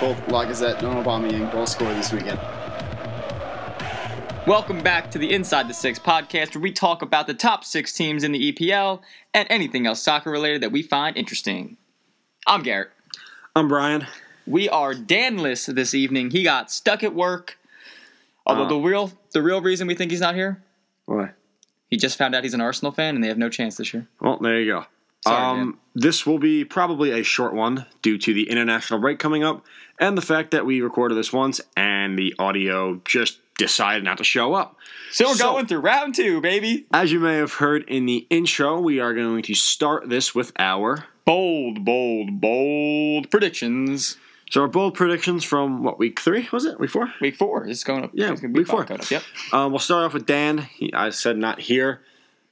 both Lacazette and Aubameyang both score this weekend. Welcome back to the Inside the Six podcast, where we talk about the top six teams in the EPL and anything else soccer related that we find interesting. I'm Garrett. I'm Brian. We are Danless this evening. He got stuck at work. Although Uh. the real the real reason we think he's not here, Why? he just found out he's an Arsenal fan and they have no chance this year. Well, there you go. Sorry, um, this will be probably a short one due to the international break coming up and the fact that we recorded this once and the audio just decided not to show up. So we're So- going through round two, baby. As you may have heard in the intro, we are going to start this with our Bold, bold, bold predictions. so our bold predictions from what week three was it? Week four? Week four is going up. Yeah, it's be week four. Going up. Yep. Um, we'll start off with Dan. He, I said not here.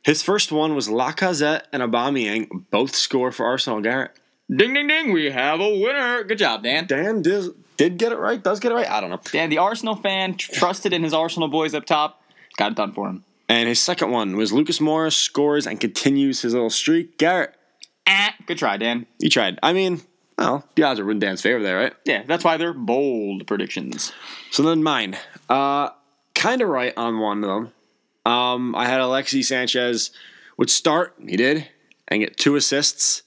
His first one was Lacazette and Aubameyang both score for Arsenal. Garrett. Ding, ding, ding. We have a winner. Good job, Dan. Dan did, did get it right. Does get it right. I don't know. Dan, the Arsenal fan, trusted in his Arsenal boys up top. Got it done for him. And his second one was Lucas Moura scores and continues his little streak. Garrett, Ah, good try, Dan. you tried. I mean, well, the odds are in Dan's favor there, right? Yeah, that's why they're bold predictions. So then mine, uh, kind of right on one of them. Um, I had Alexi Sanchez would start. He did, and get two assists.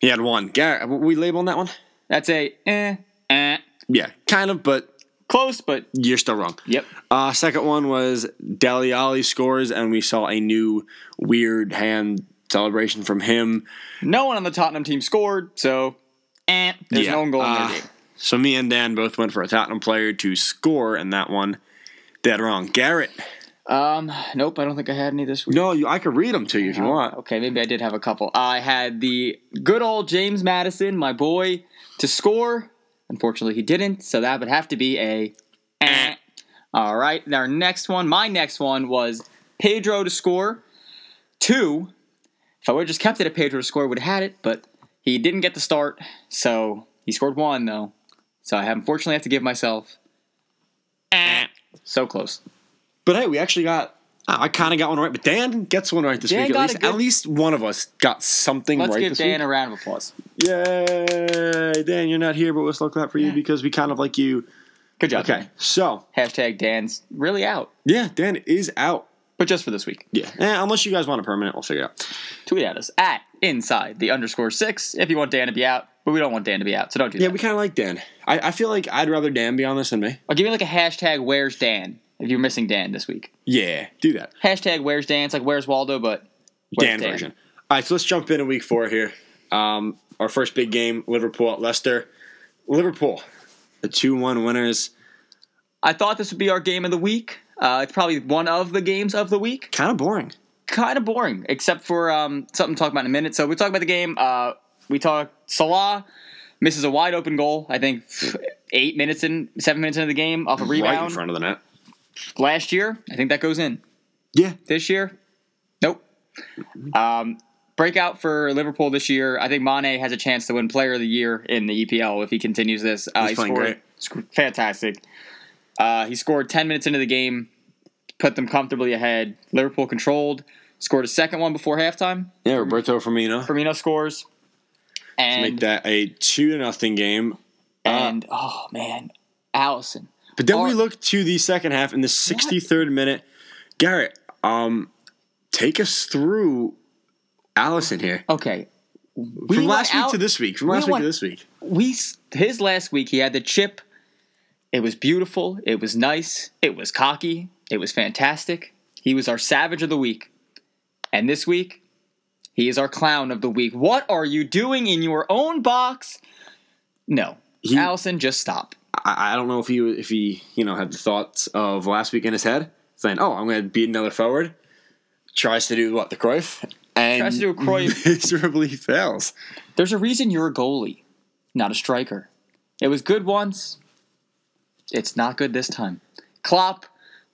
He had one. Garrett, we labeling that one? That's a eh, eh. Yeah, kind of, but Close, but you're still wrong. yep. Uh, second one was Dele Alli scores, and we saw a new weird hand celebration from him. No one on the Tottenham team scored, so eh. There's Yeah, no one goal in uh, their game. So me and Dan both went for a Tottenham player to score in that one. Dead wrong. Garrett. Um, nope, I don't think I had any this week. No, you, I could read them to you if you Oh, want. Okay, maybe I did have a couple. I had the good old James Maddison, my boy, to score. Unfortunately, he didn't, so that would have to be a. eh. All right, our next one, my next one was Pedro to score. Two. If I would have just kept it at Pedro to score, I would have had it, but he didn't get the start, so he scored one though. So I unfortunately have to give myself. eh. So close. But hey, we actually got. I kind of got one right, but Dan gets one right this Dan week. At least, good- at least one of us got something Let's right give Dan week. a round of applause. Yay, Dan! You're not here, but we'll still clap for you because we kind of like you. Good job. Okay, Dan. so Hashtag Dan's really out, yeah, Dan is out. but just for this week. Yeah, eh, unless you guys want a permanent, we'll figure it out. tweet at us at inside the underscore six if you want Dan to be out, but we don't want Dan to be out, so don't do Yeah, that. Yeah, we kind of like Dan. I, I feel like I'd rather Dan be on this than me. I'll give you like a hashtag where's Dan if you're missing Dan this week. Yeah, do that. Hashtag where's Dan. It's like where's Waldo, but where's Dan, version. All right, so let's jump into week four here. Um, our first big game, Liverpool at Leicester. Liverpool, the two-one winners. I thought this would be our game of the week. Uh, it's probably one of the games of the week. Kind of boring. Kind of boring, except for um, something to talk about in a minute. So we talk about the game. Uh, we talk Salah misses a wide open goal. I think eight minutes in, seven minutes into the game off a rebound. Right in front of the net. Last year, I think that goes in. Yeah, this year? Nope. Um, breakout for Liverpool this year. I think Mane has a chance to win Player of the Year in the EPL if he continues this. Uh, He's he playing scored, great. sc- fantastic. Uh, he scored 10 minutes into the game, put them comfortably ahead. Liverpool controlled, scored a second one before halftime. yeah. Roberto Firmino Firmino scores. And, make that a two to nothing game. and oh, man, Alisson. But then we look to the second half in the 63rd minute. Garrett, um, take us through Alisson here. Okay. We From last week out- to this week. From we last week went- to this week. we his last week he had the chip. It was beautiful. It was nice. It was cocky. It was fantastic. He was our savage of the week. And this week, he is our clown of the week. What are you doing in your own box? No. He- Alisson, just stop. I, I don't know if he if he you know had the thoughts of last week in his head, saying, "Oh, I'm going to beat another forward." Tries to do what the Cruyff and Tries to do a Cruyff. miserably fails. There's a reason you're a goalie, not a striker. It was good once. It's not good this time. Klopp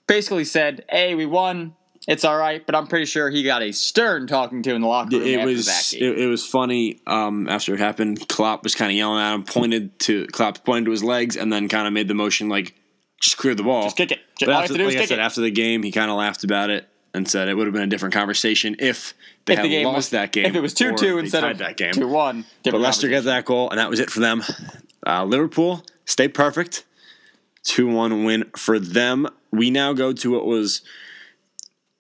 basically said, "Hey, we won. It's all right," but I'm pretty sure he got a stern talking to in the locker room It was it, it was funny. Um, after it happened, Klopp was kind of yelling at him, pointed to Klopp pointed to his legs, and then kind of made the motion like just clear the ball. Just kick it. Just, But all you after, have to do is like I said, it. after the game, he kind of laughed about it and said it would have been a different conversation if they If had the game lost was- that game. If it was two two instead of that game. two one, But Leicester got that goal, and that was it for them. Uh, Liverpool stay perfect. 2 1 win for them. We now go to what was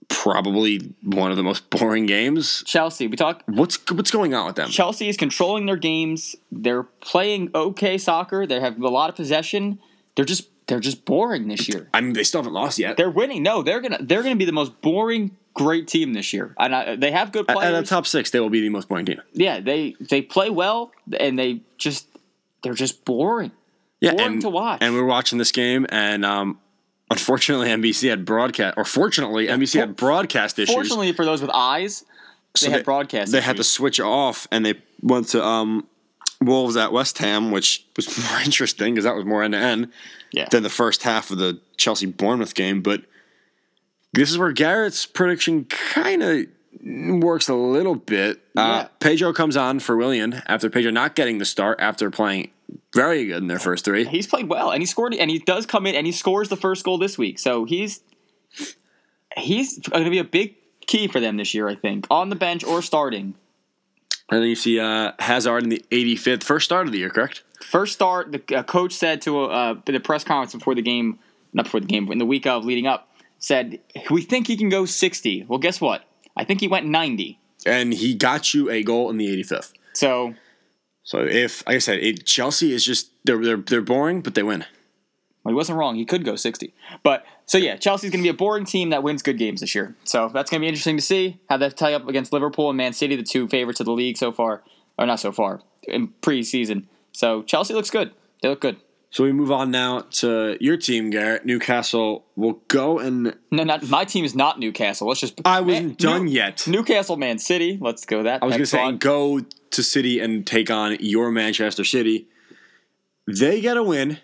probably one of the most boring games. Chelsea. We talk. What's what's going on with them? Chelsea is controlling their games. They're playing okay soccer. They have a lot of possession. They're just they're just boring this year. I mean, they still haven't lost yet. They're winning. No, they're gonna they're gonna be the most boring great team this year. And I, they have good At players. the top six, they will be the most boring team. yeah, they they play well and they just they're just boring. Yeah, Boring and, to watch. And we're watching this game, and um, unfortunately, NBC had broadcast, or fortunately, NBC had broadcast issues. Fortunately for those with eyes, they So had broadcast. They had to switch off, and they went to um, Wolves at West Ham, which was more interesting because that was more end to end than the first half of the Chelsea Bournemouth game. But this is where Garrett's prediction kind of works a little bit. Yeah. Uh, Pedro comes on for Willian after Pedro not getting the start after playing very good in their first three. He's played well, and he scored, and he does come in, and he scores the first goal this week. So he's he's going to be a big key for them this year, I think, on the bench or starting. And then you see uh, Hazard in the 85th, first start of the year, correct? First start, the uh, coach said to uh, the press conference before the game, not before the game, but in the week of leading up, said, We think he can go 60. Well, guess what? I think he went 90. And he got you a goal in the 85th. So So if, like I said, it, Chelsea is just they're they're they're boring, but they win. well, he wasn't wrong. He could go 60. But so yeah, Chelsea's going to be a boring team that wins good games this year. So that's going to be interesting to see how they tie up against Liverpool and Man City, the two favorites of the league so far, or not so far in preseason. So Chelsea looks good. They look good. So we move on now to your team, Garrett. Newcastle will go and No, not my team is not Newcastle. Let's just I wasn't Man- done New- yet. Newcastle, Man City. Let's go that. I was gonna say go to City and take on your Manchester City. They get a win.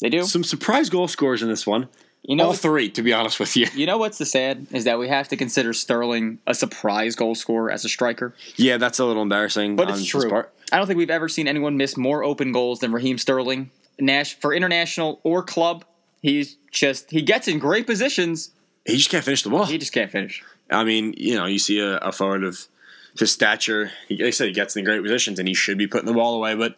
they do. Some surprise goal scores in this one. You know, All three, to be honest with you. you know what's the sad is that we have to consider Sterling a surprise goal scorer as a striker. Yeah, that's a little embarrassing. But it's true. I don't think we've ever seen anyone miss more open goals than Raheem Sterling. Nash for international or club, he's just he gets in great positions. He just can't finish the ball. He just can't finish. I mean, you know, you see a, a forward of his stature. He, they said he gets in great positions, and he should be putting the ball away, but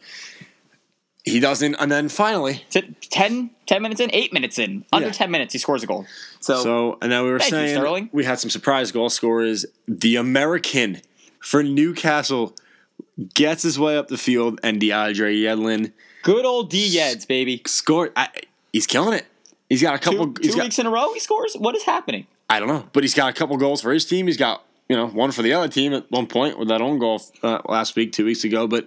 he doesn't. And then finally, T- 10, 10 minutes in, eight minutes in, under Yeah. ten minutes, he scores a goal. So, So, and now we were Thank you, saying Sterling. we had some surprise goal scorers. The American for Newcastle gets his way up the field, and DeAndre Yedlin good old D Yeds, baby. scored. I, he's killing it. He's got a couple. Two, he's two got, weeks in a row, he scores. What is happening? I don't know, but he's got a couple goals for his team. He's got you know one for the other team at one point with that own goal uh, last week, two weeks ago. But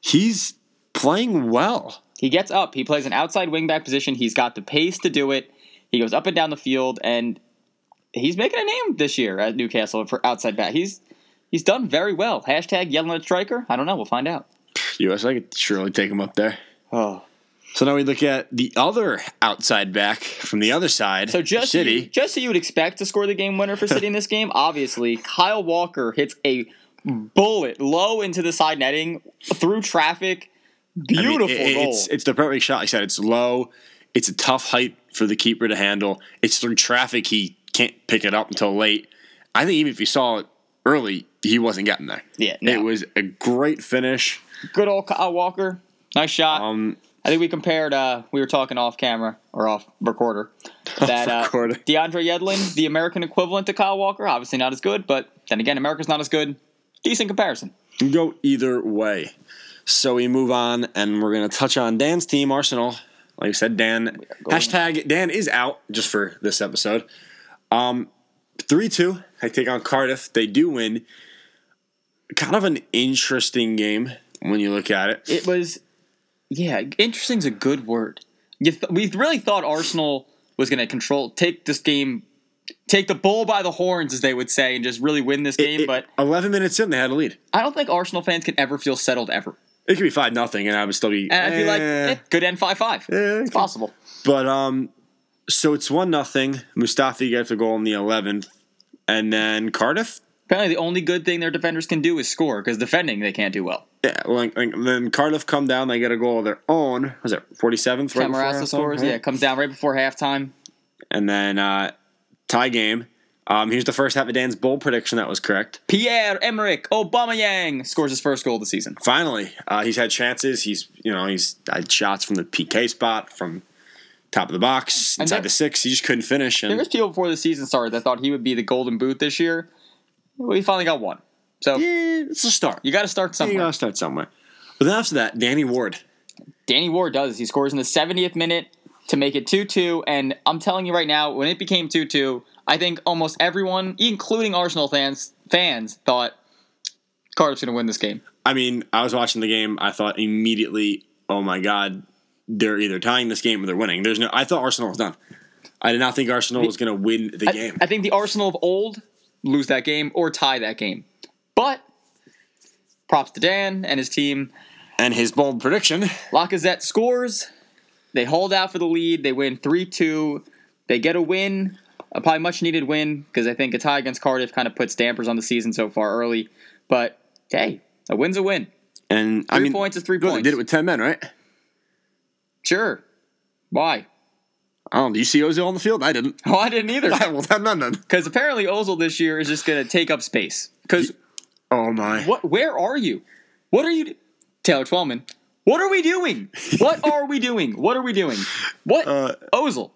he's playing well. He gets up. He plays an outside wingback position. He's got the pace to do it. He goes up and down the field, and he's making a name this year at Newcastle for outside back. He's he's done very well. Hashtag Yedlin at striker. I don't know. We'll find out. USA could surely take him up there. Oh, So now we look at the other outside back from the other side. so just City. just so you would expect to score the game winner for City in this game, obviously Kyle Walker hits a bullet low into the side netting through traffic. I mean, Beautiful it- goal. It's it's the perfect shot. Like I said it's low. It's a tough height for the keeper to handle. It's through traffic. He can't pick it up until late. I think even if he saw it early, he wasn't getting there. Yeah, no. it was a great finish. Good old Kyle Walker. Nice shot. Um, I think we compared. Uh, we were talking off camera or off recorder. That uh, recorder. DeAndre Yedlin, the American equivalent to Kyle Walker, obviously not as good, but then again, America's not as good. Decent comparison. can go either way. So we move on, and we're gonna touch on Dan's team, Arsenal. Like I said, Dan hashtag Dan is out just for this episode. Um, three two. I take on Cardiff. They do win. Kind of an interesting game when you look at it. It was, yeah, interesting's a good word. You th- we really thought Arsenal was going to control, take this game, take the bull by the horns, as they would say, and just really win this game. It- but 11 minutes in, they had a lead. I don't think Arsenal fans can ever feel settled ever. It could be five nothing, and I would still be. And I'd be like, eh. eh, could end five five. Eh, It's possible. But um, so it's one nothing. Mustafi gets a goal in the 11th, and then Cardiff. Apparently, the only good thing their defenders can do is score because defending they can't do well. Yeah, like, like then Cardiff come down. They get a goal of their own. Was it 47th? Right before Camarasa halftime? scores. Right? Yeah, comes down right before halftime. and then uh, tie game. Um, here's the first half of Dan's bold prediction that was correct. Pierre Emerick Aubameyang scores his first goal of the season. Finally, uh, he's had chances. He's you know he's had shots from the PK spot, from top of the box, inside there- the six. He just couldn't finish. There was people before the season started that thought he would be the golden boot this year. Well, he finally got one. So yeah, it's a start. you got to start somewhere. You somewhere. gotta start somewhere. But then after that, Danny Ward. Danny Ward does. He scores in the 70th minute to make it 2 2. And I'm telling you right now, when it became 2 2, I think almost everyone, including Arsenal fans, fans thought Cardiff's going to win this game. I mean, I was watching the game. I thought immediately, oh my god, they're either tying this game or they're winning. There's no. I thought Arsenal was done. I did not think Arsenal was going to win the I, game. I think the Arsenal of old lose that game or tie that game. But props to Dan and his team. and his bold prediction. Lacazette scores. They hold out for the lead. They win 3 2. They get a win, a probably much needed win, because I think a tie against Cardiff kind of puts dampers on the season so far early. But hey, a win's a win. And I Three mean, points is three good, they did it with ten men, right? Sure. Why? Oh, don't. Do you see Ozil on the field? I didn't. Oh, I didn't either. well, men then. Because apparently Ozil this year is just going to take up space. Because Oh my. what? Where are you? What are you? do- Taylor Twellman. What are we doing? What are we doing? What are we doing? What? Uh, Ozil.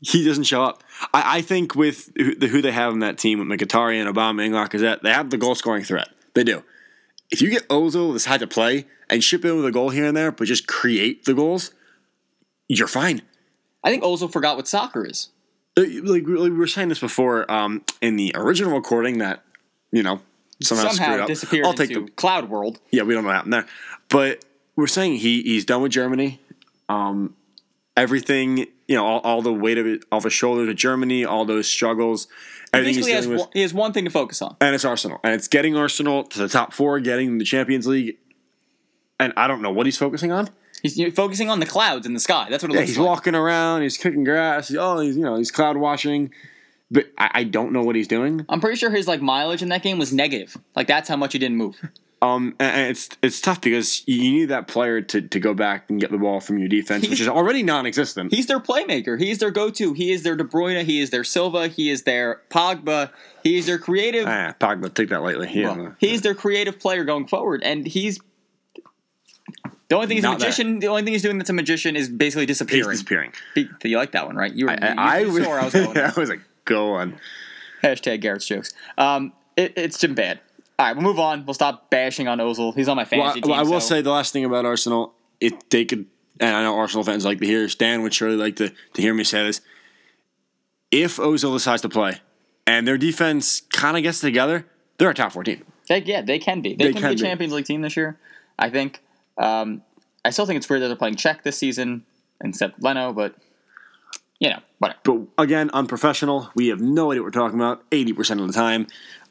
He doesn't show up. I, I think with who, the, who they have in that team with Mkhitaryan, Obama, and Lacazette, they have the goal scoring threat. They do. If you get Ozil that's had to play and ship in with a goal here and there, but just create the goals, you're fine. I think Ozil forgot what soccer is. Uh, Like, we were saying this before um, in the original recording that you know somehow, Somehow up. disappeared I'll take the cloud world. yeah. We don't know what happened there, but we're saying he he's done with Germany. Um, everything you know, all, all the weight of it off his shoulders with Germany, all those struggles, everything he's Basically, has with, one, he has one thing to focus on. and it's Arsenal, and it's getting Arsenal to the top four, getting the Champions League. And I don't know what he's focusing on. He's focusing on the clouds in the sky. That's what it Yeah, looks he's like. walking around, he's kicking grass. Oh, he's you know he's cloud washing, but I, I don't know what he's doing. I'm pretty sure his like mileage in that game was negative. Like that's how much he didn't move. Um, and, it's it's tough because you need that player to, to go back and get the ball from your defense, which is already non-existent. He's their playmaker. He's their go-to. He is their De Bruyne. He is their Silva. He is their Pogba. He is their creative. Ah, Pogba, take that lightly. Yeah, well, he's their creative player going forward, and he's the only thing he's a Not that. magician. The only thing he's doing that's a magician is basically he's disappearing. disappearing. Be- You like that one, right? You were. I, you, I, you was, I was going. I was like, go on. Hashtag Garrett's jokes. Um, it, it's been bad. All right, we'll move on. We'll stop bashing on Ozil. He's on my Well, fantasy I, well, I will so- say the last thing about Arsenal, if they could, and I know Arsenal fans like to hear, Stan would surely like to, to hear me say this. If Ozil decides to play and their defense kind of gets together, they're a top four team. They, yeah, they can be. They, They can, can be a. Champions League team this year. I think. Um, I still think it's weird that they're playing Cech this season instead of Leno, but you know, whatever. But again, unprofessional. We have no idea what we're talking about 80% of the time.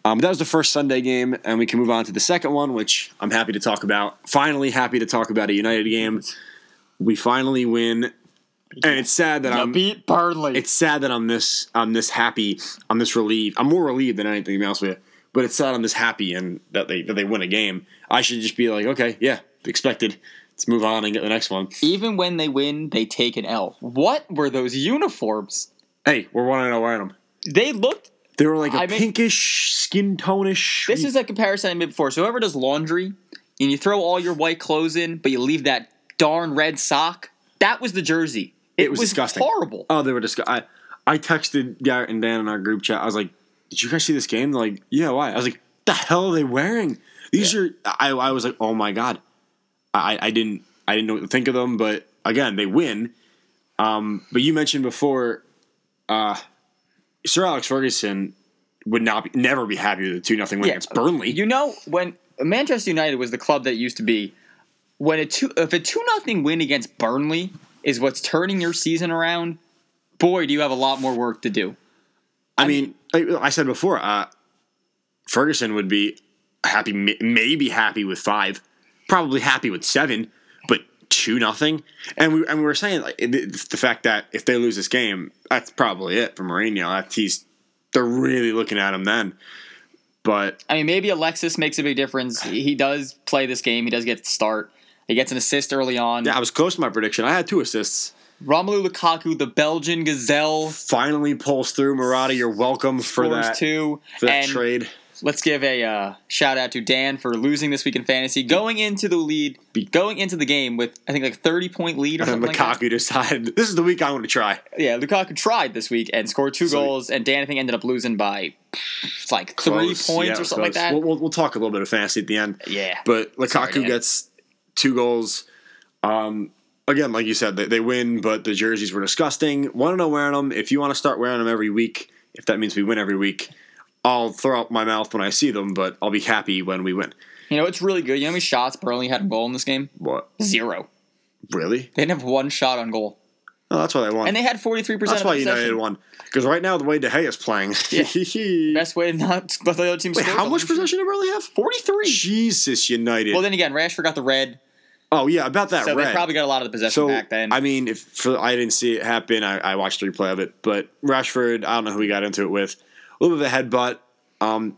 Um, that was the first Sunday game, and we can move on to the second one, which I'm happy to talk about. Finally, happy to talk about a United game. We finally win, and it's sad that I'm. beat Burnley. It's sad that I'm this. I'm this happy. I'm this relieved. I'm more relieved than anything else with. But it's sad I'm this happy and that they that they win a game. I should just be like, okay, yeah, expected. Let's move on and get the next one. Even when they win, they take an L. What were those uniforms? Hey, we're one to wearing them. They looked. They were like a I mean- pinkish, skin tonish. This is a comparison I made before. So whoever does laundry and you throw all your white clothes in, but you leave that darn red sock. That was the jersey. It, was disgusting. Horrible. Oh, they were disgusting. I, I texted Garrett and Dan in our group chat. I was like, "Did you guys see this game?" They're like, "Yeah, why?" I was like, "The hell are they wearing? These are." I, I was like, "Oh my god!" I, I didn't I didn't know what to think of them, but again, they win. Um, but you mentioned before, uh, Sir Alex Ferguson would not be, never be happy with a two nothing win Yeah. against Burnley. You know when Manchester United was the club that used to be when a two if a two nothing win against Burnley is what's turning your season around. Boy, do you have a lot more work to do. I mean, I, I said before, uh, Ferguson would be happy, maybe happy with five, probably happy with seven, two nothing. And we and we were saying like the fact that if they lose this game, that's probably it for Mourinho. That's he's they're really looking at him then. But I mean, maybe Alexis makes a big difference. He does play this game. He does get to start. He gets an assist early on. yeah, I was close to my prediction. I had two assists. Romelu Lukaku, the Belgian gazelle, Finally pulls through. Murata, you're welcome for that, two. for that and trade. Let's give a uh, shout out to Dan for losing this week in fantasy, going into the lead, going into the game with I think like thirty point lead or And something like that. Lukaku decided this is the week I'm going to try. Yeah, Lukaku tried this week and scored two So- goals, and Dan I think ended up losing by like three points Yeah, or something like that. We'll, we'll, we'll talk a little bit of fantasy at the end. yeah, But Lukaku Dan. gets two goals. Um, again, like you said, they, they win, but the jerseys were disgusting. Want to know wearing them? If you want to start wearing them every week, if that means we win every week, I'll throw up my mouth when I see them, but I'll be happy when we win. you know it's really good. You know how many shots Burnley had on goal in this game? What? Zero. Really? They didn't have one shot on goal, Oh, that's why they won. and they had forty three percent. that's of why possession. United won. Because right now, the way De Gea is playing. Best way to not let the other team Wait, score. how much possession did Burnley have? Forty three. Jesus United. Well, then again, Rashford got the red, oh, yeah, about that so red. they probably got a lot of the possession So back then. I mean, if for, I didn't see it happen, I, I watched the replay of it. But Rashford, I don't know who he got into it with. A little bit of a headbutt. Um,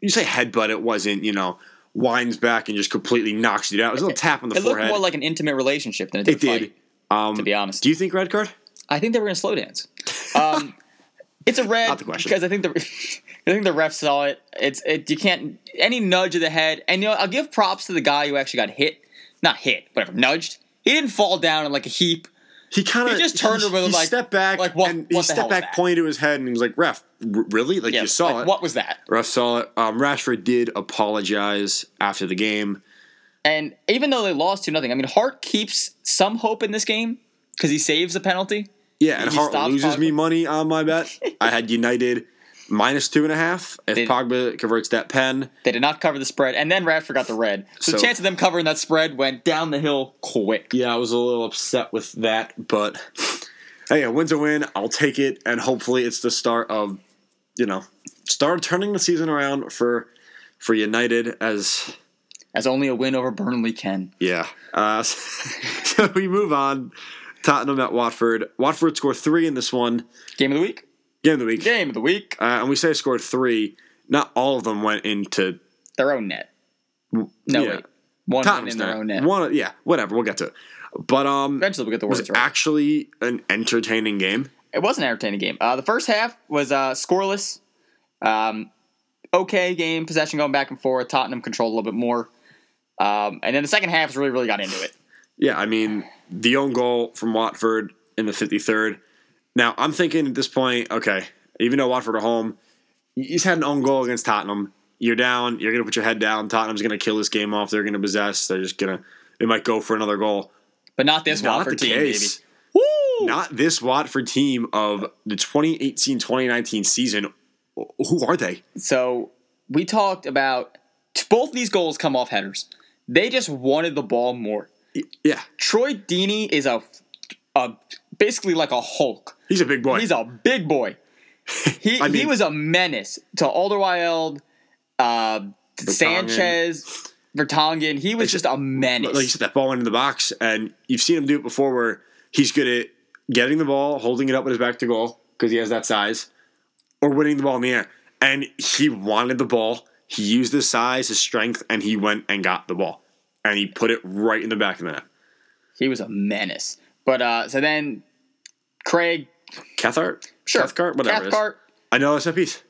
you say headbutt, it wasn't. You know, winds back and just completely knocks you down. It was a little tap on the it looked forehead. more like an intimate relationship than it did. it a fight. Um, to be honest. do you think red card? I think they were going to slow dance. Um, it's a red Not the question. because I think the I think the ref saw it. It's it. You can't any nudge of the head, and you know I'll give props to the guy who actually got hit, not hit, whatever, nudged. He didn't fall down in like a heap. He kind of He just turned he, over he like- stepped back like, what- and he what the hell stepped back, pointed to his head, and he was like, "Ref, r- really? Like Yeah, you saw like, it?" What was that? Ref saw it. Um, Rashford did apologize after the game. And even though they lost to nothing, I mean Hart keeps some hope in this game because he saves a penalty. Yeah, and He Hart loses Pogba. me money on my bet. I had United minus two and a half. If They- Pogba converts that pen, They did not cover the spread, and then Rashford got the red. So, the chance of them covering that spread went down the hill quick. yeah, I was a little upset with that. But hey, a win's a win. I'll take it, and hopefully, it's the start of you know start turning the season around for for United as As only a win over Burnley can. Yeah. Uh, so we move on. Tottenham at Watford. Watford score three in this one. Game of the week. Game of the week. Game of the week. Uh, and we say scored three. Not all of them went into Their own net. No, yeah. wait. One win Tottenham's in their net. own net. One, yeah, whatever. We'll get to it. But um, Eventually, we'll get the it was words right. actually an entertaining game. it was an entertaining game. Uh, the first half was uh, scoreless. Um, okay game, possession going back and forth. Tottenham controlled a little bit more. Um, and then the second half really, really got into it. Yeah, I mean, the own goal from Watford in the 53rd. Now, I'm thinking at this point, okay, even though Watford are home, he's had an own goal against Tottenham. You're down. You're going to put your head down. Tottenham's going to kill this game off. They're going to possess. They're just going to, they might go for another goal. But not this Not Watford team, case. baby. Woo! Not this Watford team of the 2018 2019 season. Who are they? So we talked about both these goals come off headers. They just wanted the ball more. Yeah, Troy Deeney is a, a basically like a Hulk. He's a big boy. He's a big boy. He I he was a menace to Alderweireld, uh, Sanchez, Vertonghen. He was just a menace. like you said, that ball went in the box, and you've seen him do it before, where he's good at getting the ball, holding it up with his back to goal because he has that size, or winning the ball in the air. And he wanted the ball. He used his size, his strength, and he went and got the ball, and he put it right in the back of the net. he was a menace. But uh, so then Craig, Cathcart, sure, Cathcart, whatever. it is. Cathcart, I know that's a piece.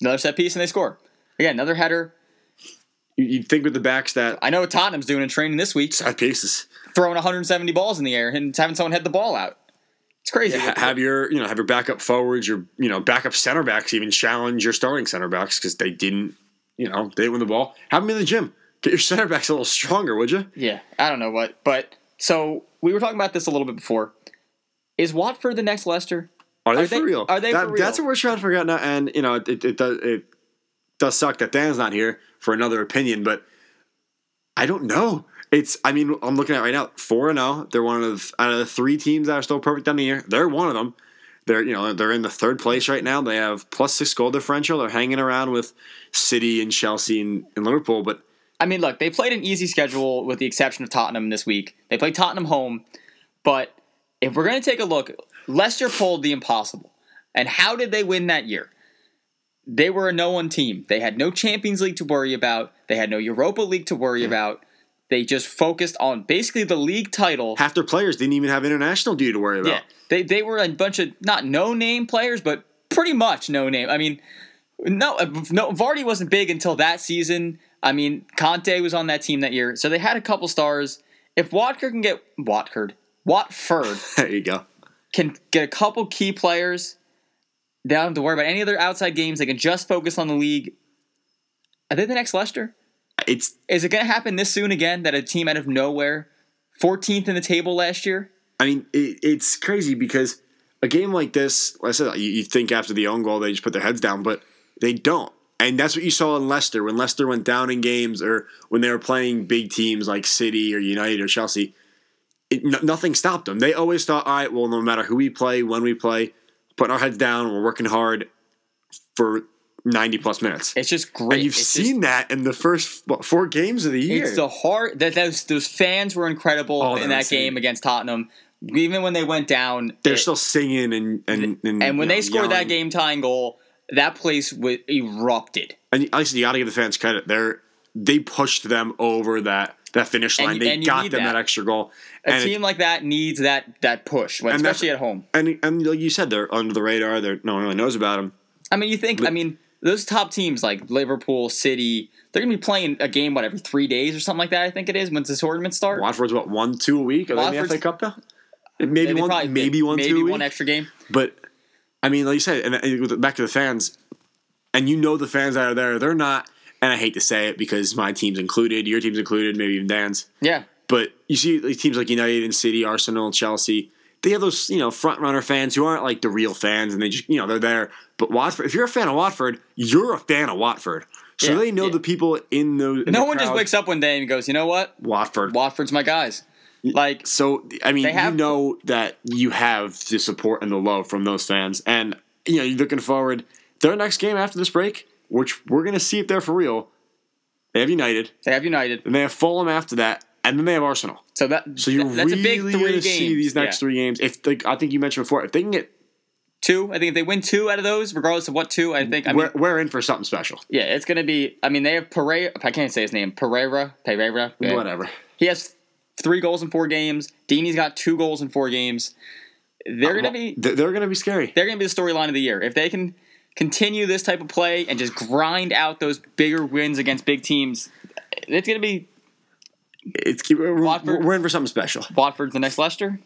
another set piece, and they score. Again, another header. You- You'd think with the backs that I know what Tottenham's doing in training this week, set pieces. throwing 170 balls in the air and having someone head the ball out. It's crazy. Ha- have your you know have your backup forwards, your you know backup center backs even challenge your starting center backs because they didn't you know they didn't win the ball. Have them in the gym. Get your center backs a little stronger, would you? Yeah, I don't know what, but so we were talking about this a little bit before. Is Watford the next Leicester? Are they Are for they- real? are they That- for real? That's what we're trying to figure out now. And you know it, it, it does it does suck that Dan's not here for another opinion, but I don't know. It's I mean I'm looking at it right now four and zero. They're one of out of the three teams that are still perfect on the year. They're one of them. They're you know they're in the third place right now. They have plus six goal differential. They're hanging around with City and Chelsea and, and Liverpool, but I mean, look, they played an easy schedule with the exception of Tottenham this week. They played Tottenham home, but if we're going to take a look, Leicester pulled the impossible. And how did they win that year? They were a no one team. They had no Champions League to worry about. They had no Europa League to worry about. They just focused on basically the league title. Half their players didn't even have international duty to worry about. Yeah, they they were a bunch of not no name players, but pretty much no name. I mean, no, no Vardy wasn't big until that season. I mean, Kanté was on that team that year, so they had a couple stars. If Watford can get Watford, Watford There you go. can get a couple key players, they don't have to worry about any other outside games. They can just focus on the league. Are they the next Leicester? It's Is it going to happen this soon again that a team out of nowhere, 14th in the table last year? I mean, it, it's crazy because a game like this, like I said, you, you think after the own goal they just put their heads down, but they don't. And that's what you saw in Leicester when Leicester went down in games, or when they were playing big teams like City or United or Chelsea. It, no, nothing stopped them. They always thought, all right, well, no matter who we play, when we play, putting our heads down, we're working hard for ninety plus minutes. It's just great. and you've It's seen that in the first what, four games of the year. it's the heart that those those fans were incredible Oh, in that insane. game against Tottenham. Even when they went down, They're it- still singing and and and, and when they know, scored that game tying goal, that place was erupted. And honestly, you got to give the fans credit. They're they pushed them over that that finish line. you- they and got them that. that. extra goal. A and it- team like that needs that that push, when, And especially at home. and and like you said, they're under the radar. They're no one really knows about them. I mean, you think? I mean, those top teams like Liverpool, City, they're gonna be playing a game what every three days or something like that. I think it is when the tournament start. Watford's what one two a week. Are they in the FA Cup though? Uh, maybe one, probably- maybe one, maybe two a week. one extra game. But I mean, like you said, and, and back to the fans, and you know the fans that are there, they're not. And I hate to say it because my team's included, your team's included, maybe even Dan's. Yeah, But you see teams like United and City, Arsenal, Chelsea. They have those, you know, front runner fans who aren't like the real fans, and they just, you know, they're there. But Watford, if you're a fan of Watford, you're a fan of Watford. So Yeah, they know yeah. the people in those. in no the one just wakes up one day and goes, you know what, Watford. Watford's my guys. Like So I mean, They have- you know that you have the support and the love from those fans, and you know you're looking forward. Their next game after this break, which we're gonna see if they're for real. They have United, they have United, and they have Fulham after that, and then they have Arsenal. so that So you're that's really a big three games. see these next Yeah. three games. If like I think you mentioned before, if they can get, two, I think if they win two out of those, regardless of what two, I think. I mean, we're, we're in for something special. yeah, it's gonna be. I mean, they have Pereyra. I can't say his name. Pereyra. Pereyra. yeah. Whatever. He has three goals in four games. Deeney's got two goals in four games. They're uh, gonna be They're, they're gonna be scary. they're gonna be the storyline of the year if they can continue this type of play and just grind out those bigger wins against big teams. It's gonna be It's keep, we're, Watford. we're in for something special. Watford's the next Leicester.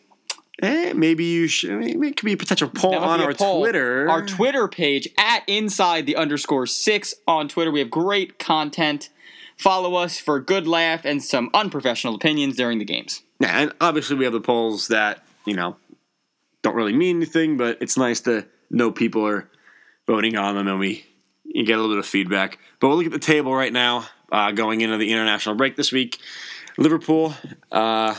Eh, maybe you should. Maybe it could be a potential poll on our poll. Twitter. Our Twitter page at inside the underscore six on Twitter. We have great content. Follow us for a good laugh and some unprofessional opinions during the games. Yeah, and obviously we have the polls that you know don't really mean anything, but it's nice to know people are voting on them, and we you get a little bit of feedback. But we'll look at the table right now, uh, going into the international break this week. Liverpool, uh,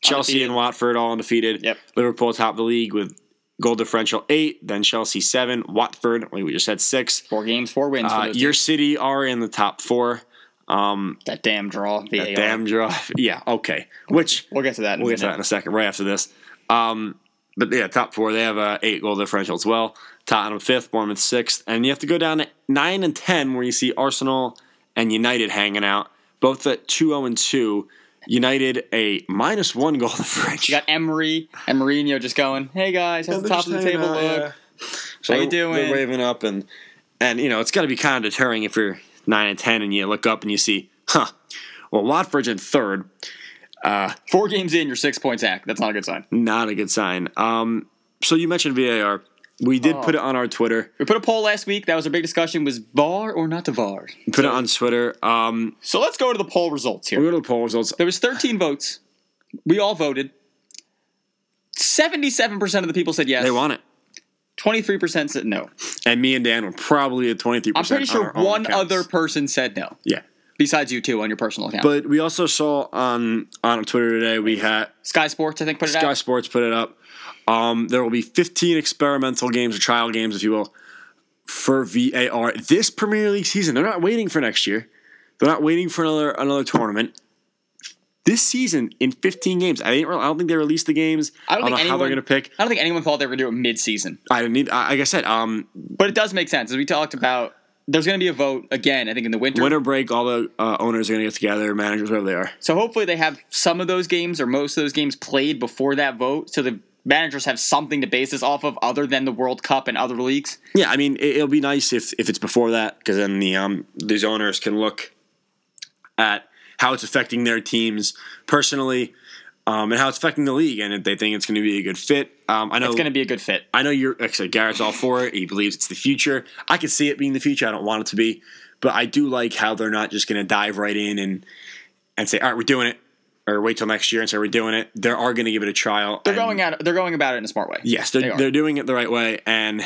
Chelsea, Undefeated. and Watford all undefeated. Yep. Liverpool top of the league with goal differential eight, then Chelsea seven, Watford we just said six. Four games, four wins. Uh, your teams. City are in the top four. Um, that damn draw. that damn draw. Yeah, okay. Which We'll get to that. In We'll a get to that in a second, right after this. Um, but yeah, top four, they have a eight goal differential as well. Tottenham fifth, Bournemouth sixth, and you have to go down to nine and ten, where you see Arsenal and United hanging out, both at two zero and two. United a minus one goal differential. You got Emery and Mourinho just going, "Hey guys, how's the top of the table look?" So How you doing? They're waving up, and and you know it's got to be kind of deterring if you're nine and ten and you look up and you see, huh? Well, Watford's in third. Four games in, you're six points back. That's not a good sign. Not a good sign. Um, so you mentioned VAR. We did Oh. put it on our Twitter. We put a poll last week. That was a big discussion: was VAR or not to VAR? Put it on Twitter. Um, So let's go to the poll results here. we go to the poll results. There was 13 votes. We all voted. 77% of the people said yes. They want it, 23% said no. and me and Dan were probably at 23%. I'm pretty sure one other person said no, Yeah, besides you two on your personal account. but we also saw on on Twitter today we had Sky Sports, I think, put it up. Sky out. Sports put it up. Um, there will be 15 experimental games or trial games, if you will, for VAR this Premier League season. They're not waiting for next year. They're not waiting for another another tournament. This season in 15 games, I didn't. I don't think they released the games. I don't know think how they're anyone- going to pick. I don't think anyone thought they were going to do it mid season. I didn't need. I- Like I said, um, But it does make sense. As we talked about there's going to be a vote again. I think in the winter. Winter break, all the uh, owners are going to get together, managers, wherever they are. So hopefully they have some of those games or most of those games played before that vote, so the managers have something to base this off of other than the World Cup and other leagues. Yeah, I mean, it, will be nice if if it's before that, because then the um these owners can look at how it's affecting their teams personally. Um, and how it's affecting the league, and if they think it's going to be a good fit. Um, I know It's going to be a good fit. I know you're actually Garrett's all for it. He believes it's the future. I can see it being the future. I don't want it to be, but I do like how they're not just going to dive right in and and say, "All right, we're doing it," or wait till next year and say we're doing it. They are going to give it a trial. They're going at they're going about it in a smart way. Yes, They they're they are doing it the right way, and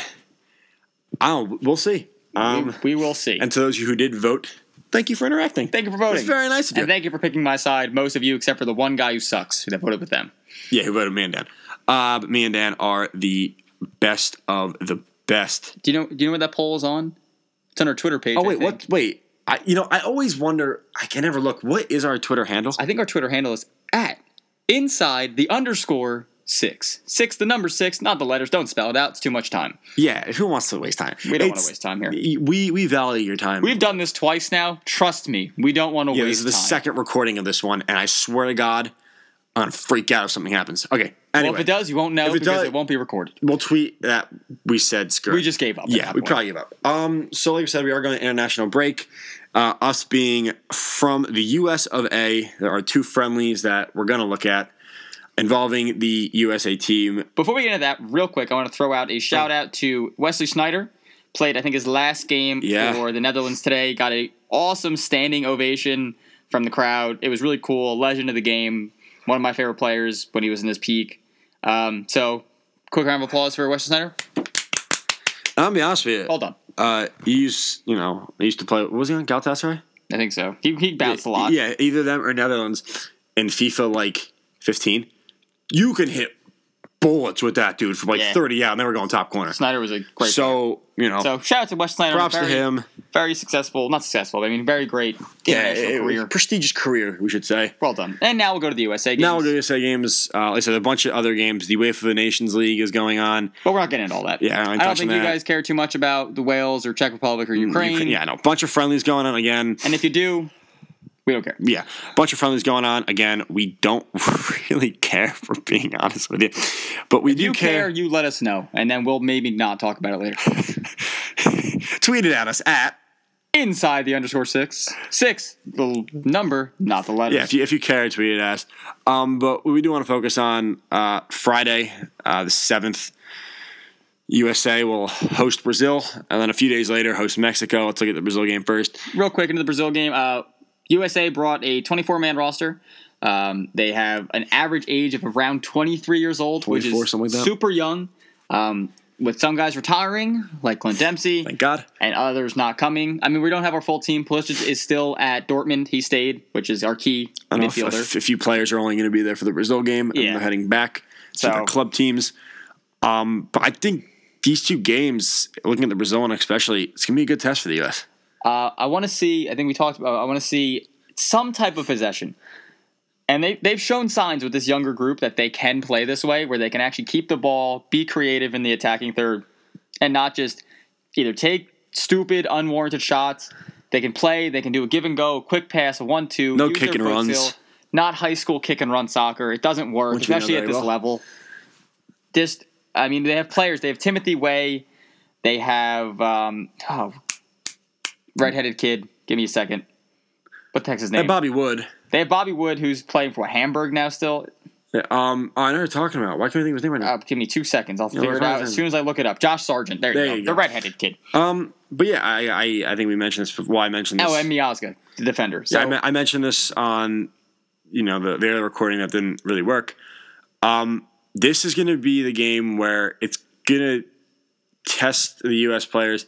I don't. We'll see. Um, we, we will see. and to those of you who did vote, thank you for interacting. thank you for voting. It's very nice of you. and thank you for picking my side. Most of you, except for the one guy who sucks, who that voted with them. yeah, who voted me and Dan? Uh, but me and Dan are the best of the best. Do you know? Do you know what that poll is on? It's on our Twitter page. Oh wait, what? Wait, I you know I always wonder. I can never look. What is our Twitter handle? I think our Twitter handle is at inside the underscore six. Six, the number six, not the letters. Don't spell it out. It's too much time. yeah, who wants to waste time? We don't want to waste time here. We we value your time. We've done this twice now. Trust me, we don't want to yeah, waste this is the time. second recording of this one, and I swear to God, I'm gonna freak out if something happens. Okay, Well, if it does, you won't know If it because does- it won't be recorded. we'll tweet that we said screw. We just gave up. yeah, we point. probably give up. Um, so like I said, we are going to international break. Uh, us being from the U.S. of A, there are two friendlies that we're going to look at involving the USA team. Before we get into that, real quick, I want to throw out a shout out to Wesley Sneijder. Played, I think, his last game Yeah. for the Netherlands today. Got a awesome standing ovation from the crowd. It was really cool. Legend of the game. One of my favorite players when he was in his peak. Um, so, quick round of applause for Wesley Sneijder. I'll be honest with you. Well done. Uh, he used, you know, he used to play. Was he on Galatasaray? I think so. He, he bounced a lot. Yeah, either them or Netherlands in FIFA like 15. You can hit bullets with that dude from like Yeah. 30 out, and then we're going top corner. Sneijder was a great player. So you know, So, shout out to Wesley Sneijder. props very, to him. Very successful. Not successful, but I mean, very great Yeah, it- career. prestigious career, we should say. Well done. And now we'll go to the USA games. Now we'll go to the USA games. Uh, like I said, a bunch of other games. The UEFA the Nations League is going on. But we're not getting into all that. Yeah, I don't I don't touch think on you guys care too much about the Wales or Czech Republic or Ukraine. Ukraine- yeah, no, bunch of friendlies going on again. And if you do, we don't care. Yeah, bunch of friendlies going on again. We don't really care, for being honest with you, but we If do you care, care. you let us know, and then we'll maybe not talk about it later. Tweet it at us at Inside the underscore six. Six, the number, not the letter Yeah, if you, if you care, tweet it at us. Um, but we do want to focus on uh, Friday, uh, the 7th. USA will host Brazil, and then a few days later, host Mexico. Let's look at the Brazil game first. Real quick into the Brazil game. Uh, USA brought a 24 man roster. Um, they have an average age of around 23 years old, which is something like that. super young. Um, with some guys retiring, like Clint Dempsey. Thank God. and others not coming. I mean, we don't have our full team. Pulisic is still at Dortmund. He stayed, which is our key don't know midfielder. a few players are only going to be there for the Brazil game, and Yeah. they're heading back to So- the club teams. Um, but I think these two games, looking at the Brazil one especially, it's going to be a good test for the U.S. Uh, I want to see. I think we talked about. I want to see some type of possession, and they they've shown signs with this younger group that they can play this way, where they can actually keep the ball, be creative in the attacking third, and not just either take stupid, unwarranted shots. They can play. They can do a give and go, a quick pass, a one-two. No use kick and runs. Not high school kick and run soccer. It doesn't work, Which especially at this well. level. Just, I mean, they have players. They have Timothy Weah. They have um, oh, redheaded kid. Give me a second. What the heck's his name? Bobby Wood. they have Bobby Wood, who's playing for Hamburg now. Still, Yeah, Um, oh, I know what you're talking about. Why can't I think of his name right now? uh, give me two seconds. I'll Yeah, figure it out as soon as I look it up. Josh Sargent. There you go. you the go. redheaded kid. Um, but yeah, I, I I think we mentioned this. Before. Well, I mentioned this. Oh, and Miazga, the defender. So Yeah, I, I mentioned this on, you know, the, the other recording that didn't really work. Um, this is going to be the game where it's going to test the U.S. players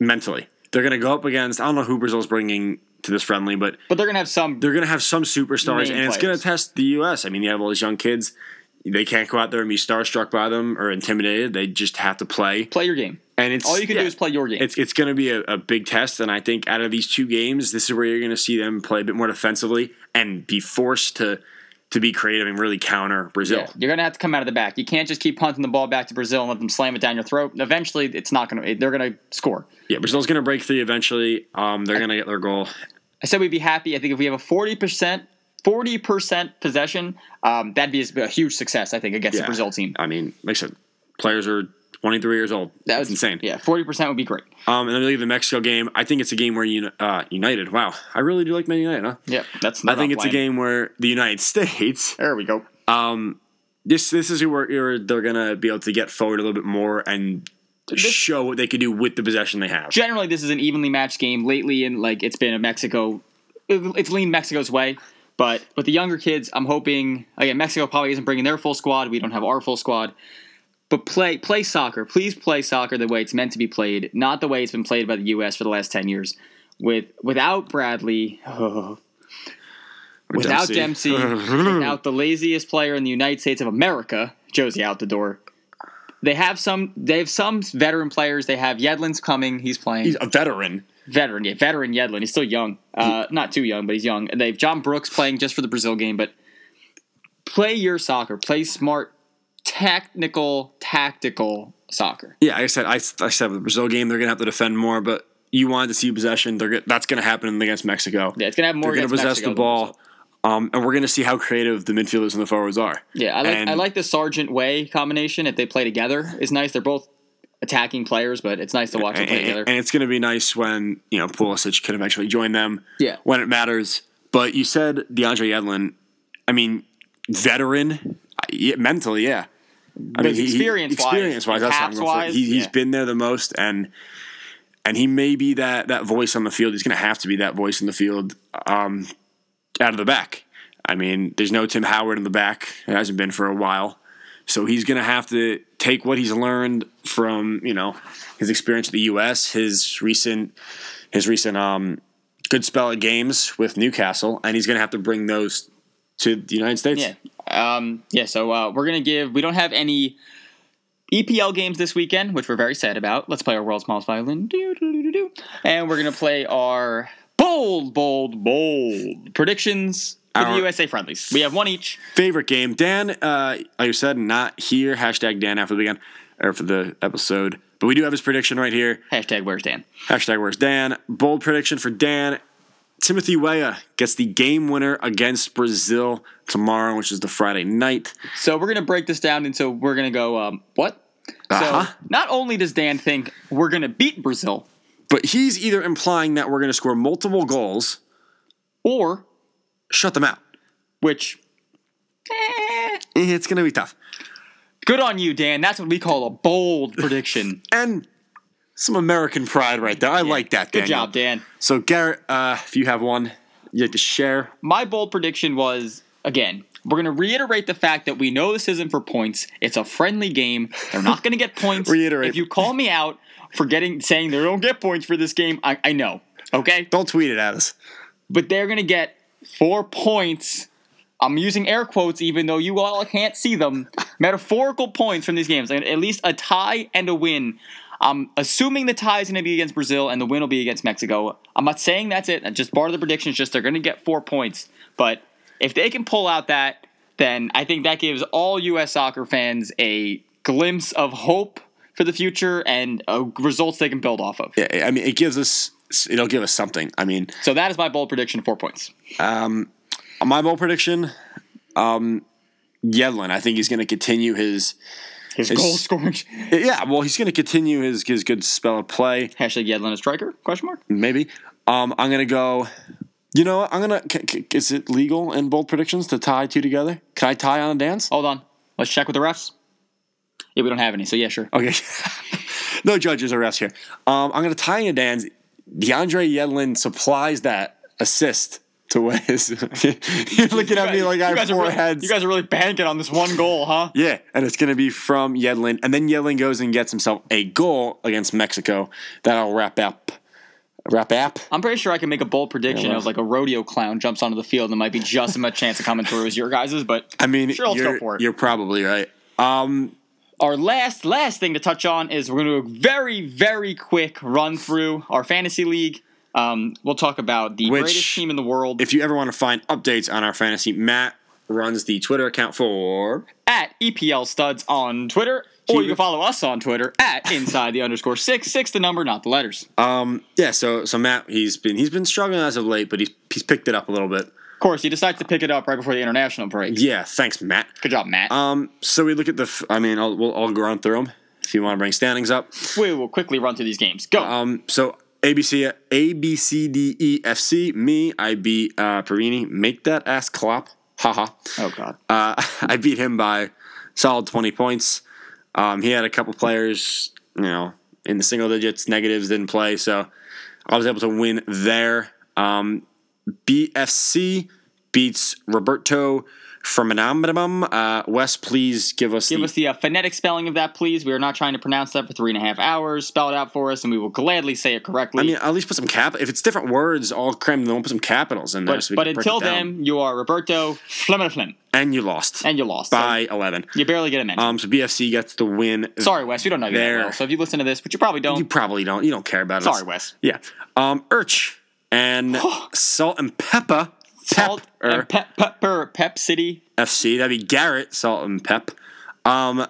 mentally. They're going to go up against, I don't know who Brazil's bringing to this friendly, but but they're gonna have some. they're going to have some superstars, and it's going to test the U.S. I mean, you have all these young kids. They can't go out there and be starstruck by them or intimidated. They just have to play. Play your game. And it's All you can yeah. do is play your game. It's it's going to be a, a big test, and I think out of these two games, this is where you're going to see them play a bit more defensively and be forced to to be creative and really counter Brazil. Yeah, you're gonna have to come out of the back. You can't just keep punting the ball back to Brazil and let them slam it down your throat. Eventually, it's not gonna. They're gonna score. Yeah, Brazil's going to break three eventually. Um, they're going to get their goal. I said we'd be happy. I think if we have a forty percent, forty percent possession, um, that'd be a, a huge success. I think against Yeah. the Brazil team. I mean, like I said, players are 23 years old. That That's was insane. Yeah, forty percent would be great. Um, and then we leave the Mexico game. I think it's a game where Uni- uh, United. Wow, I really do like Man United. Huh? Yeah, that's. I think it's a game where the United States. There we go. Um, this this is where they're gonna be able to get forward a little bit more and show what they can do with the possession they have. Generally, this is an evenly matched game. Lately, and like it's been a Mexico. It's leaned Mexico's way. But with the younger kids, I'm hoping again Mexico probably isn't bringing their full squad. We don't have our full squad. But play play soccer. Please play soccer the way it's meant to be played, not the way it's been played by the U.S. for the last ten years. With without Bradley, without Dempsey, without the laziest player in the United States of America, Jozy Altidore. They have some. They have some veteran players. They have Yedlin's coming. He's playing He's a veteran. veteran. Yeah, veteran Yedlin. He's still young. Uh, not too young, but he's young. And they have John Brooks playing just for the Brazil game. But play your soccer. Play smart, technical, tactical soccer. Yeah, like I said, I, I said with the Brazil game, they're gonna have to defend more, but you wanted to see possession. They're that's gonna happen against Mexico. Yeah, it's gonna have more. they're gonna possess Mexico the ball, um, and we're gonna see how creative the midfielders and the forwards are. Yeah, I like And- I like the Sargent Weah combination. If they play together, is nice. They're both attacking players, but it's nice to watch them and, play and- together. and it's gonna be nice when you know Pulisic can eventually join them. Yeah. when it matters. But you said DeAndre Yedlin. I mean, veteran, mentally, yeah. I experience-wise, experience wise, that's I'm going for. caps-wise, He, He's yeah. been there the most, and and he may be that that voice on the field. He's going to have to be that voice in the field, um, out of the back. I mean, there's no Tim Howard in the back. It hasn't been for a while, so he's going to have to take what he's learned from you know his experience at the U.S., his recent his recent um, good spell at games with Newcastle, and he's going to have to bring those to the United States. Yeah. Um, yeah, so uh, we're going to give, we don't have any EPL games this weekend, which we're very sad about. Let's play our world's smallest violin. And we're going to play our bold, bold, bold predictions for the USA friendlies. We have one each. Favorite game, Dan. Uh, like you said, not here. Hashtag Dan after the weekend or for the episode, but we do have his prediction right here. Hashtag where's Dan? Hashtag where's Dan? Bold prediction for Dan. Timothy Weah gets the game winner against Brazil tomorrow, which is the Friday night. So we're going to break this down into, we're going to go, um, what? Uh-huh. So not only does Dan think we're going to beat Brazil, But he's either implying that we're going to score multiple goals, or, shut them out. which, eh, It's going to be tough. good on you, Dan. That's what we call a bold prediction. And some American pride right there. I like that. Good Daniel. job, Dan. So Garrett, uh, if you have one, you like to share. My bold prediction was again, we're going to reiterate the fact that we know this isn't for points. It's a friendly game. They're not going to get points. Reiterate. If you call me out for getting saying they don't get points for this game, I, I know. Okay? Don't tweet it at us. But they're going to get four points. I'm using air quotes, even though you all can't see them. Metaphorical points from these games. At least a tie and a win. I'm assuming the tie is going to be against Brazil and the win will be against Mexico. I'm not saying that's it. Just part of the prediction is just they're going to get four points. But if they can pull out that, then I think that gives all U.S. soccer fans a glimpse of hope for the future and uh, results they can build off of. Yeah, I mean, it gives us. It'll give us something. I mean, So that is my bold prediction, four points. Um, my bold prediction, um, Yedlin. I think he's going to continue his. His It's- goal scoring. Yeah, well, he's going to continue his his good spell of play. Hashtag Yedlin a striker? Question mark. Maybe. Um, I'm going to go. You know what? I'm gonna. c- c- Is it legal in bold predictions to tie two together? Can I tie on a dance? Hold on. Let's check with the refs. Yeah, we don't have any, so yeah, sure. Okay. no judges or refs here. Um, I'm going to tie in a dance. DeAndre Yedlin supplies that assist to Wiz. You're looking at me like I have four really, heads. You guys are really banking on this one goal, huh? yeah, and it's going to be from Yedlin. And then Yedlin goes and gets himself a goal against Mexico. That'll wrap up. Wrap up. I'm pretty sure I can make a bold prediction. Yeah, was like a rodeo clown jumps onto the field and might be just as much chance of coming through as your guys's, but I mean, Sure, let's go you're, for it. you're probably right. Um, Our last last thing to touch on is we're going to do a very very quick run through our fantasy league. Um, we'll talk about the Which, greatest team in the world. if you ever want to find updates on our fantasy, Matt runs the Twitter account for. at EPL Studs on Twitter, or you can follow us on Twitter at inside the underscore six six the number, not the letters. Um, yeah, so so Matt, he's been he's been struggling as of late, but he's he's picked it up a little bit. Of course, he decides to pick it up right before the international break. Yeah, thanks, Matt. Good job, Matt. Um, so we look at the. f- I mean, I'll we'll all go run through them if you want to bring standings up. we will quickly run through these games. Go. Um, so ABC A B C D E F C. Me, I beat uh, Perini. Make that ass clap. Haha. oh God. Uh, I beat him by solid twenty points. Um, he had a couple players, you know, in the single digits, negatives didn't play, so I was able to win there. Um, BFC beats Roberto Firminambam. Uh, Wes, please give us Give the us the uh, phonetic spelling of that, please. We are not trying to pronounce that for three and a half hours. Spell it out for us, and we will gladly say it correctly. I mean, at least put some cap. If it's different words, all crammed, then we'll put some capitals in there. but, so but until then, you are Roberto Flemmerflem, and you lost and you lost. So by eleven. you barely get a mention. Um, so BFC gets the win. Sorry, Wes. We don't know you there. well. So if you listen to this, but you probably don't, You probably don't. You don't care about it. sorry, us. Wes. Yeah. Um, Urch and Salt and Pepper. Salt and pep, pepper, Pep City. FC. That'd be Garrett, Salt and Pep. Um,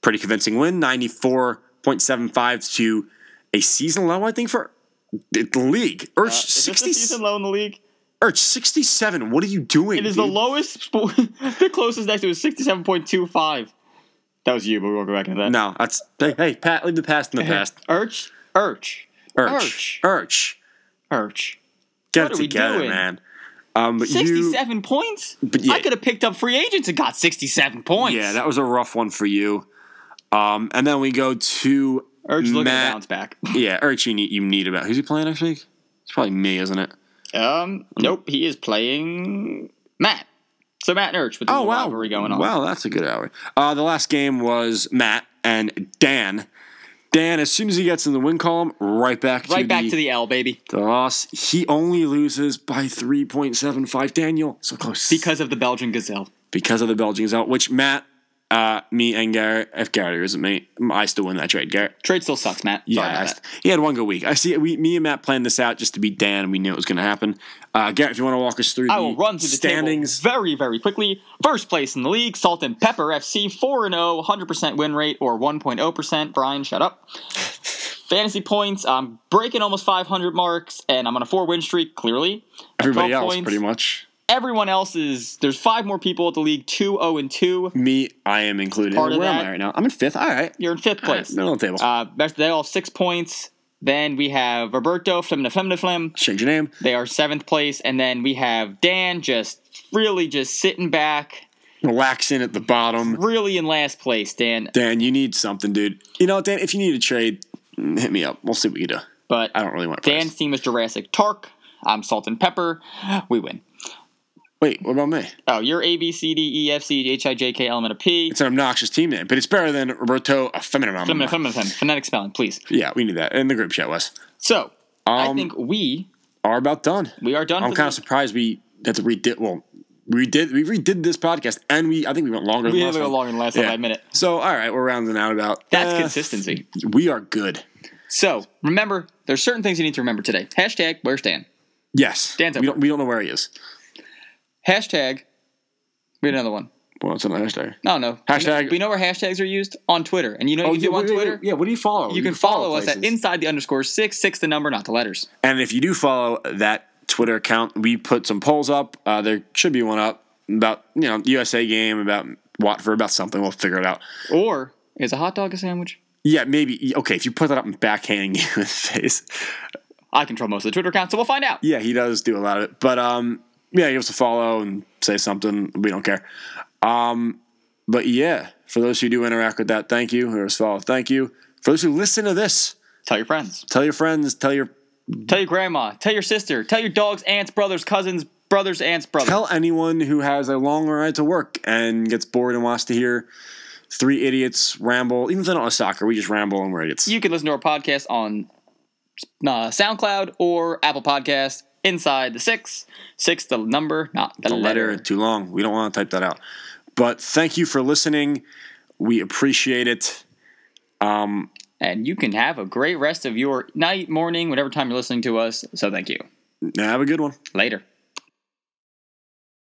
pretty convincing win, ninety four point seven five to a season low, I think, for the league. Urch Uh, sixty. season low in the league? Urch sixty seven. What are you doing? It is the lowest. The closest next to is sixty-seven point two five. That was you, but we won't go back into that. No, that's hey, hey, Pat, leave the past in the past. Urch, Urch, Urch, Urch, Urch. get What it together, man. Um, but you, Sixty-seven points. But yeah. I could have picked up free agents and got sixty-seven points. yeah, that was a rough one for you. Um, and then we go to Urch looking to bounce back. Yeah, Urch, you need, you need about. Who's he playing next week? It's probably me, isn't it? Um, nope, he is playing Matt. So Matt and Urch with the little rivalry going on. Oh, Wow, that's a good hour. Uh, the last game was Matt and Dan. Dan, as soon as he gets in the win column, right back to Right back the, to the L, baby, the loss. He only loses by three point seven five. Daniel, so close because of the Belgian Gazelle. because of the Belgian gazelle, which Matt, uh, me and Garrett, if Garrett isn't me, I still win that trade. Garrett, Trade still sucks, Matt. yeah, Sorry I- he had one good week. I see. We, me and Matt planned this out just to beat Dan, and we knew it was going to happen. Uh, Garrett, if you want to walk us through I the will run through the standings. table very, very quickly. First place in the league, Salt and Pepper FC, 4 0, 100% win rate or 1.0%. Brian, shut up. Fantasy points, I'm breaking almost 500 marks, and I'm on a four win streak, clearly. Everybody else, points. pretty much. Everyone else is, there's five more people at the league, 2 0 and 2. Me, I am included. Part of Where am that. I right now? I'm in fifth. All right. You're in fifth place. Middle of the table. Uh, best- they all have six points. Then we have Roberto, Flemna Flemna Flem. Change your name. They are seventh place. And then we have Dan just really just sitting back, Relaxing at the bottom. really in last place, Dan. Dan, you need something, dude. You know, Dan, if you need a trade, mm, hit me up. We'll see what we can do. But I don't really want to. Dan's team is Jurassic Tark. I'm Salt and Pepper. We win. Wait, what about me? Oh, you're A B C D E F C H I J K L M N O P. It's an obnoxious team name, but it's better than Roberto. Flemna Flemna Flem. Phonetic spelling, please. Yeah, we need that in the group chat, Wes. So I Um, think we Are about done. we are done. I'm kind of surprised we had to redid. Well, we did. We redid this podcast, and we. I think we went longer. we than have last one. longer than last Yeah. time. I admit. So, all right, we're rounding out about. That's eh, consistency. We are good. So remember, there's certain things you need to remember today. Hashtag Where's Dan? Yes. Dan's we don't, we don't know where he is. Hashtag. We had another one. Well, it's another hashtag. No, no. Hashtag- We know where hashtags are used on Twitter, and you know what you do on Twitter. Yeah, what do you follow? You can follow us at inside the underscore six six the number, not the letters. And if you do follow that Twitter account, we put some polls up. Uh, there should be one up about you know USA game about Watford about something. We'll figure it out. Or is a hot dog a sandwich? Yeah, maybe. Okay, if you put that up and backhanding you in the face, I control most of the Twitter account, so we'll find out. yeah, he does do a lot of it. But um, yeah, give us a follow and say something. We don't care. Um, but yeah, for those who do interact with that, thank you. Or follow, thank you. For those who listen to this, Tell your friends. tell your friends, tell your Tell your grandma. Tell your sister. Tell your dogs, aunts, brothers, cousins, brothers, aunts, brothers. tell anyone who has a long ride to work and gets bored and wants to hear three idiots ramble. Even if they don't know soccer, we just ramble and we're idiots. you can listen to our podcast on uh, SoundCloud or Apple Podcast. Inside the six, six the number, not the, the letter letter. too long. We don't want to type that out. But thank you for listening. We appreciate it. Um, And you can have a great rest of your night, morning, whatever time you're listening to us. So thank you. have a good one. Later.